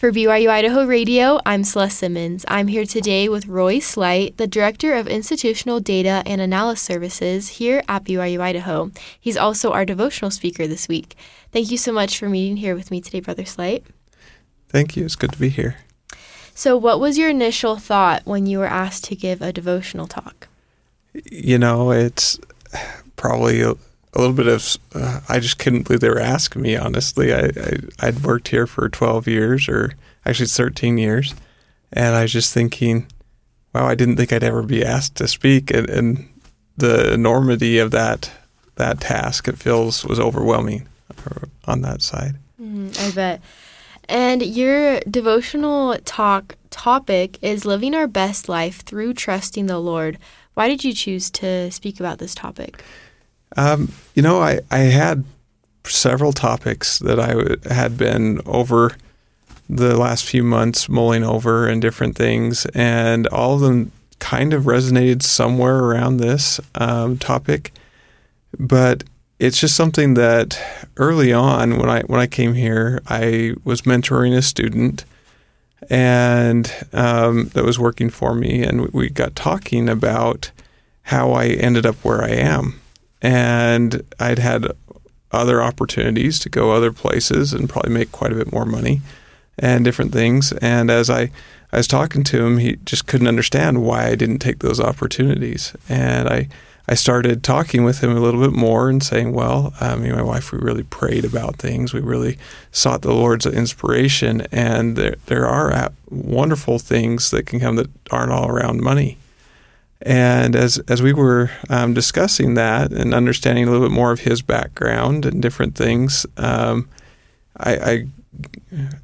For BYU Idaho Radio, I'm Celeste Simmons. I'm here today with Roy Slight, the Director of Institutional Data and Analysis Services here at BYU Idaho. He's also our devotional speaker this week. Thank you so much for meeting here with me today, Brother Slight. Thank you. It's good to be here. So, what was your initial thought when you were asked to give a devotional talk? You know, it's probably a, little bit of uh, I just couldn't believe they were asking me. Honestly, I, I would worked here for twelve years, or actually thirteen years, and I was just thinking, wow, I didn't think I'd ever be asked to speak, and, and the enormity of that that task it feels was overwhelming on that side. Mm, I bet. And your devotional talk topic is living our best life through trusting the Lord. Why did you choose to speak about this topic? Um, you know, I, I had several topics that I had been over the last few months mulling over and different things, and all of them kind of resonated somewhere around this um, topic. But it's just something that early on when I when I came here, I was mentoring a student, and um, that was working for me, and we got talking about how I ended up where I am and I'd had other opportunities to go other places and probably make quite a bit more money and different things. And as I, I was talking to him, he just couldn't understand why I didn't take those opportunities. And I, I started talking with him a little bit more and saying, well, um, me and my wife, we really prayed about things. We really sought the Lord's inspiration. And there, there are wonderful things that can come that aren't all around money. And as as we were um, discussing that and understanding a little bit more of his background and different things, um, I, I,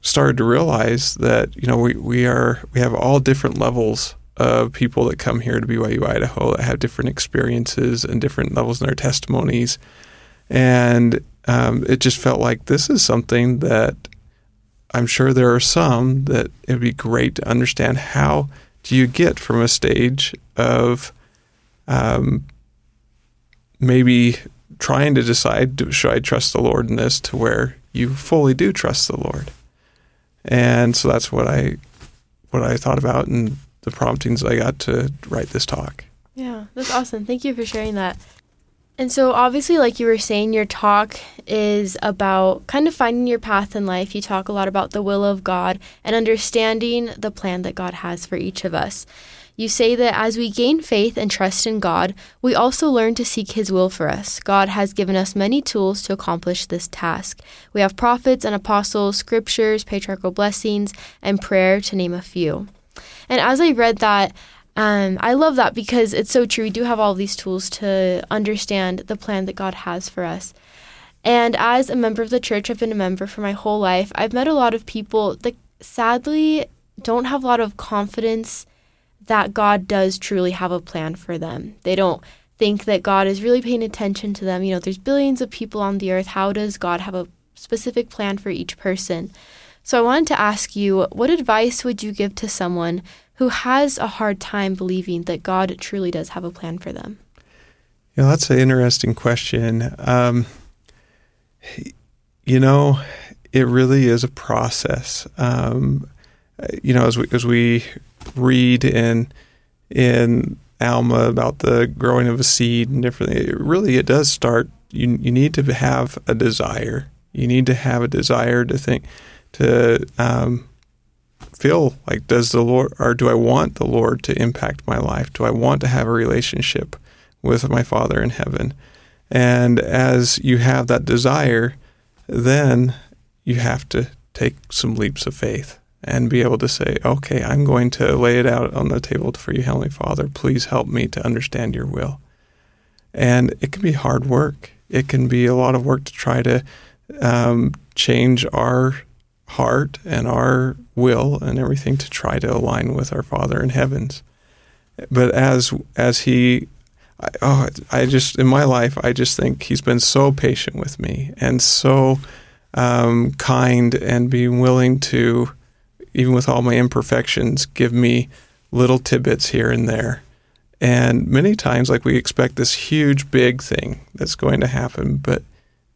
started to realize that you know we, we are we have all different levels of people that come here to BYU Idaho that have different experiences and different levels in their testimonies, and um, it just felt like this is something that I'm sure there are some that it would be great to understand how do you get from a stage of um, maybe trying to decide should I trust the Lord in this to where you fully do trust the Lord. And so that's what I what I thought about and the promptings I got to write this talk. Yeah, that's awesome. Thank you for sharing that. And so, obviously, like you were saying, your talk is about kind of finding your path in life. You talk a lot about the will of God and understanding the plan that God has for each of us. You say that as we gain faith and trust in God, we also learn to seek His will for us. God has given us many tools to accomplish this task. We have prophets and apostles, scriptures, patriarchal blessings, and prayer, to name a few. And as I read that, um, I love that because it's so true. We do have all these tools to understand the plan that God has for us. And as a member of the church, I've been a member for my whole life. I've met a lot of people that sadly don't have a lot of confidence that God does truly have a plan for them. They don't think that God is really paying attention to them. You know, there's billions of people on the earth. How does God have a specific plan for each person? So I wanted to ask you, what advice would you give to someone who has a hard time believing that God truly does have a plan for them? Yeah, that's an interesting question. Um, you know, it really is a process. Um, you know, as we as we read in in Alma about the growing of a seed and different, it really it does start. You you need to have a desire. You need to have a desire to think to um, feel like does the Lord or do I want the Lord to impact my life? Do I want to have a relationship with my Father in heaven? And as you have that desire, then you have to take some leaps of faith and be able to say, okay, I'm going to lay it out on the table for you, Heavenly Father. Please help me to understand your will. And it can be hard work. It can be a lot of work to try to um, change our heart and our will and everything to try to align with our Father in heavens. But as as he, I, oh, I just in my life, I just think he's been so patient with me and so um, kind and being willing to, even with all my imperfections, give me little tidbits here and there. And many times, like we expect this huge, big thing that's going to happen, but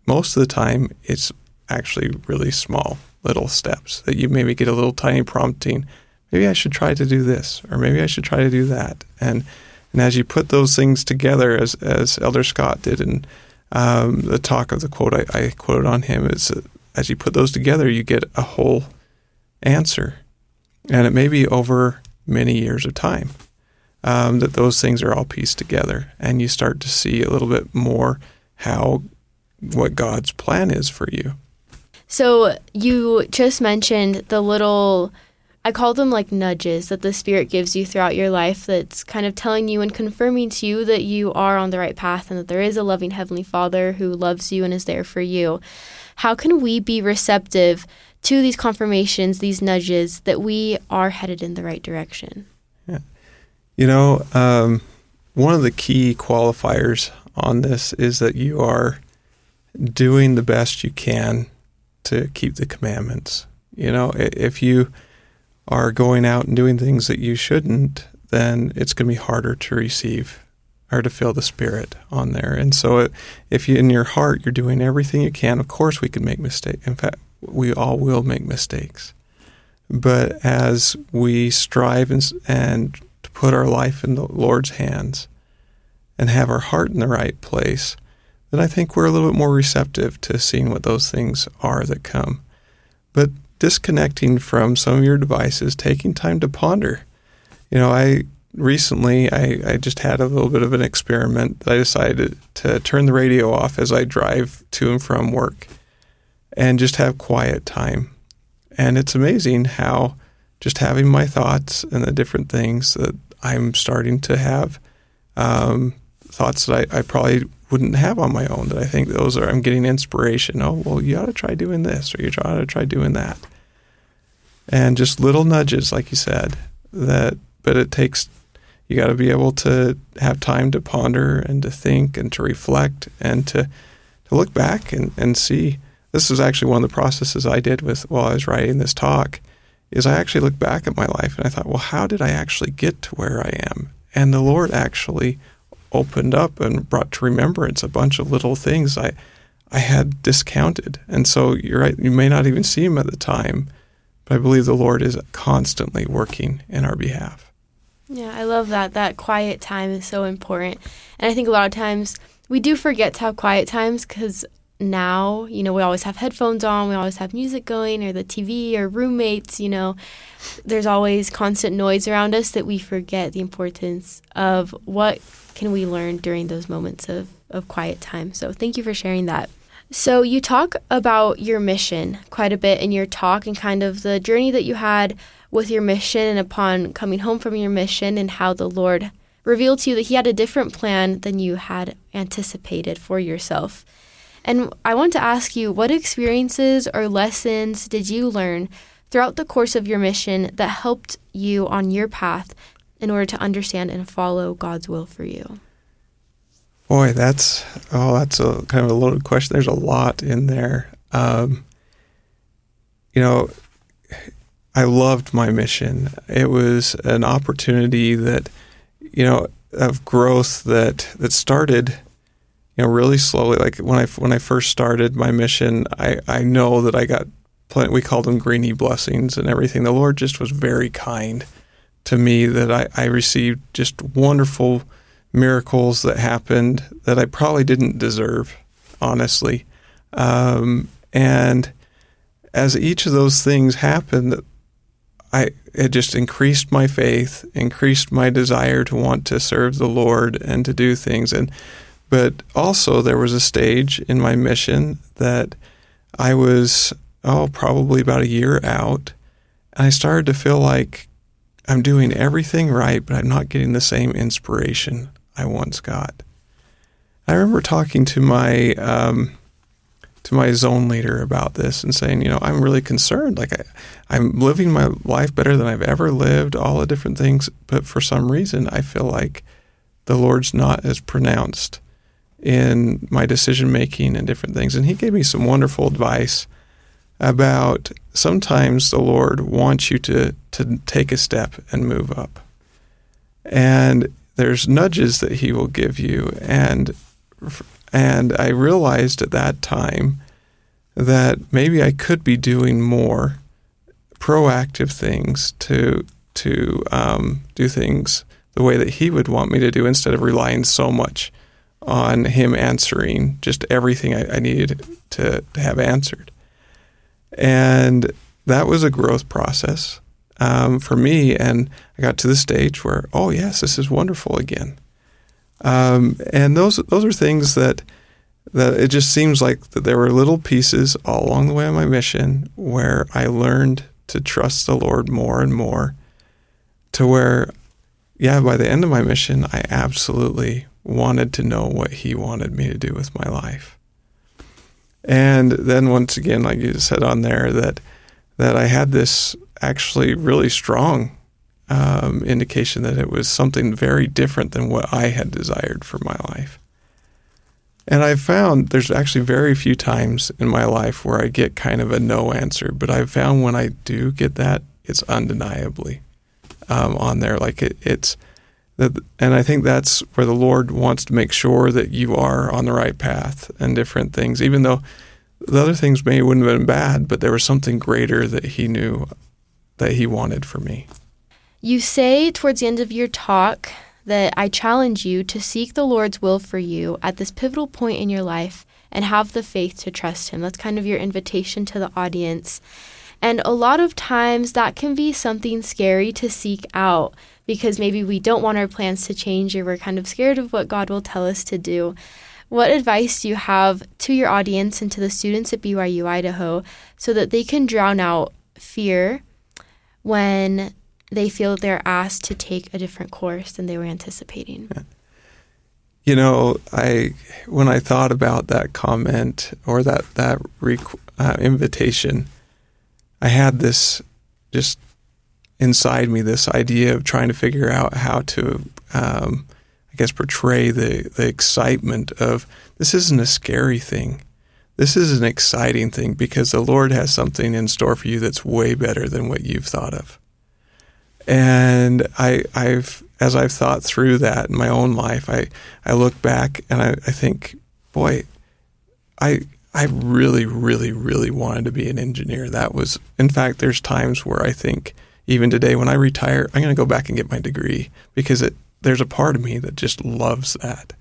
most of the time, it's actually really small little steps that you maybe get a little tiny prompting. Maybe I should try to do this, or maybe I should try to do that. And and as you put those things together, as as Elder Scott did in um, the talk of the quote I, I quoted on him, is as you put those together, you get a whole answer, and it may be over many years of time um, that those things are all pieced together, and you start to see a little bit more how what God's plan is for you. So you just mentioned the little I call them like nudges that the Spirit gives you throughout your life that's kind of telling you and confirming to you that you are on the right path and that there is a loving Heavenly Father who loves you and is there for you. How can we be receptive to these confirmations, these nudges, that we are headed in the right direction? Yeah. You know, um, one of the key qualifiers on this is that you are doing the best you can to keep the commandments. You know, if you are going out and doing things that you shouldn't, then it's going to be harder to receive or to feel the spirit on there. And so, uh, if you in your heart you're doing everything you can, of course we can make mistakes. In fact, we all will make mistakes. But as we strive and, and to put our life in the Lord's hands and have our heart in the right place, then I think we're a little bit more receptive to seeing what those things are that come. But disconnecting from some of your devices, taking time to ponder. You know, I recently I, I just had a little bit of an experiment. I decided to turn the radio off as I drive to and from work and just have quiet time. And it's amazing how just having my thoughts and the different things that I'm starting to have um, thoughts that I, I probably wouldn't have on my own that I think those are I'm getting inspiration. Oh, well, you ought to try doing this or you ought to try doing that. And just little nudges, like you said, that but it takes you got to be able to have time to ponder and to think and to reflect and to to look back and, and see this was actually one of the processes I did with while I was writing this talk is I actually looked back at my life and I thought, well, how did I actually get to where I am? And the Lord actually opened up and brought to remembrance a bunch of little things I I had discounted. And so you're right, you may not even see them at the time, but I believe the Lord is constantly working in our behalf. Yeah, I love that. That quiet time is so important. And I think a lot of times we do forget to have quiet times because now, you know, we always have headphones on, we always have music going, or the TV, or roommates, you know. There's always constant noise around us that we forget the importance of what can we learn during those moments of, of quiet time. So thank you for sharing that. So you talk about your mission quite a bit in your talk and kind of the journey that you had with your mission and upon coming home from your mission and how the Lord revealed to you that he had a different plan than you had anticipated for yourself. And I want to ask you what experiences or lessons did you learn throughout the course of your mission that helped you on your path in order to understand and follow God's will for you? Boy, that's oh, that's a kind of a loaded question. There's a lot in there. Um, you know, I loved my mission. It was an opportunity that, you know, of growth that that started, you know, really slowly. Like when I when I first started my mission, I I know that I got plenty. We called them greeny blessings and everything. The Lord just was very kind to me that I, I received just wonderful miracles that happened that I probably didn't deserve, honestly. Um, and as each of those things happened, I it just increased my faith, increased my desire to want to serve the Lord and to do things. And but also there was a stage in my mission that I was oh probably about a year out, and I started to feel like I'm doing everything right, but I'm not getting the same inspiration I once got. I remember talking to my um, to my zone leader about this and saying, you know, I'm really concerned. Like I, I'm living my life better than I've ever lived, all the different things, but for some reason, I feel like the Lord's not as pronounced in my decision making and different things. And he gave me some wonderful advice about sometimes the Lord wants you to to take a step and move up. And there's nudges that he will give you and and I realized at that time that maybe I could be doing more proactive things to to um, do things the way that He would want me to do instead of relying so much on Him answering just everything I, I needed to, to have answered. And that was a growth process um, for me. And I got to the stage where, oh yes, this is wonderful again. Um, and those those are things that that it just seems like that there were little pieces all along the way on my mission where I learned to trust the Lord more and more, to where, yeah, by the end of my mission, I absolutely wanted to know what He wanted me to do with my life. And then once again, like you said on there, that that I had this actually really strong um, indication that it was something very different than what I had desired for my life. And I've found there's actually very few times in my life where I get kind of a no answer, but I've found when I do get that, it's undeniably um, on there. Like it, it's, and I think that's where the Lord wants to make sure that you are on the right path and different things, even though the other things maybe wouldn't have been bad, but there was something greater that He knew that He wanted for me. You say towards the end of your talk that I challenge you to seek the Lord's will for you at this pivotal point in your life and have the faith to trust Him. That's kind of your invitation to the audience. And a lot of times that can be something scary to seek out because maybe we don't want our plans to change or we're kind of scared of what God will tell us to do. What advice do you have to your audience and to the students at BYU Idaho so that they can drown out fear when they feel they're asked to take a different course than they were anticipating. You know, I when I thought about that comment or that that requ- uh, invitation, I had this just inside me this idea of trying to figure out how to, um, I guess, portray the the excitement of this isn't a scary thing. This is an exciting thing because the Lord has something in store for you that's way better than what you've thought of. And I, I've, as I've thought through that in my own life, I, I look back and I, I think, boy, I, I really, really, really wanted to be an engineer. That was, in fact, there's times where I think, even today, when I retire, I'm going to go back and get my degree because it, there's a part of me that just loves that.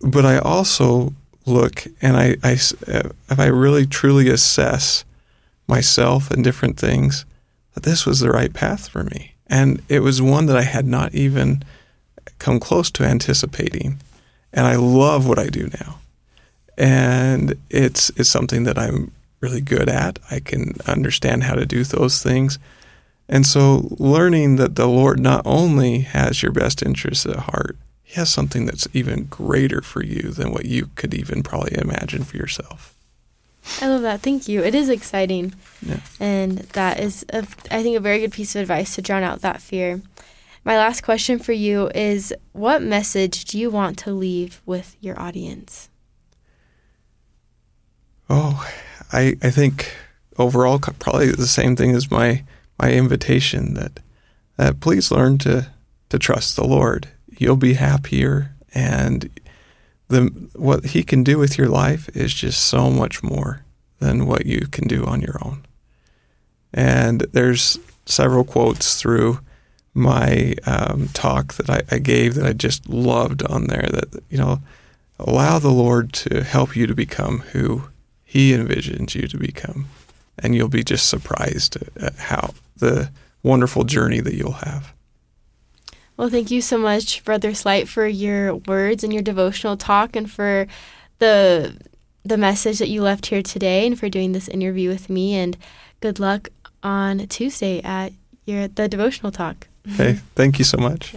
But I also look and I, I, uh, if I really truly assess myself and different things, that this was the right path for me. And it was one that I had not even come close to anticipating. And I love what I do now. And it's it's something that I'm really good at. I can understand how to do those things. And so learning that the Lord not only has your best interests at heart, he has something that's even greater for you than what you could even probably imagine for yourself. I love that. Thank you. It is exciting. Yeah. And that is, a, I think, a very good piece of advice to drown out that fear. My last question for you is what message do you want to leave with your audience? Oh, I, I think overall, probably the same thing as my, my invitation that, that please learn to, to trust the Lord. You'll be happier and the what he can do with your life is just so much more than what you can do on your own. And there's several quotes through my um, talk that I, I, gave that I just loved on there. That you know, allow the Lord to help you to become who He envisions you to become, and you'll be just surprised at how the wonderful journey that you'll have. Well, thank you so much, Brother Slight, for your words and your devotional talk and for the the message that you left here today and for doing this interview with me and good luck on Tuesday at your the devotional talk. Hey, thank you so much.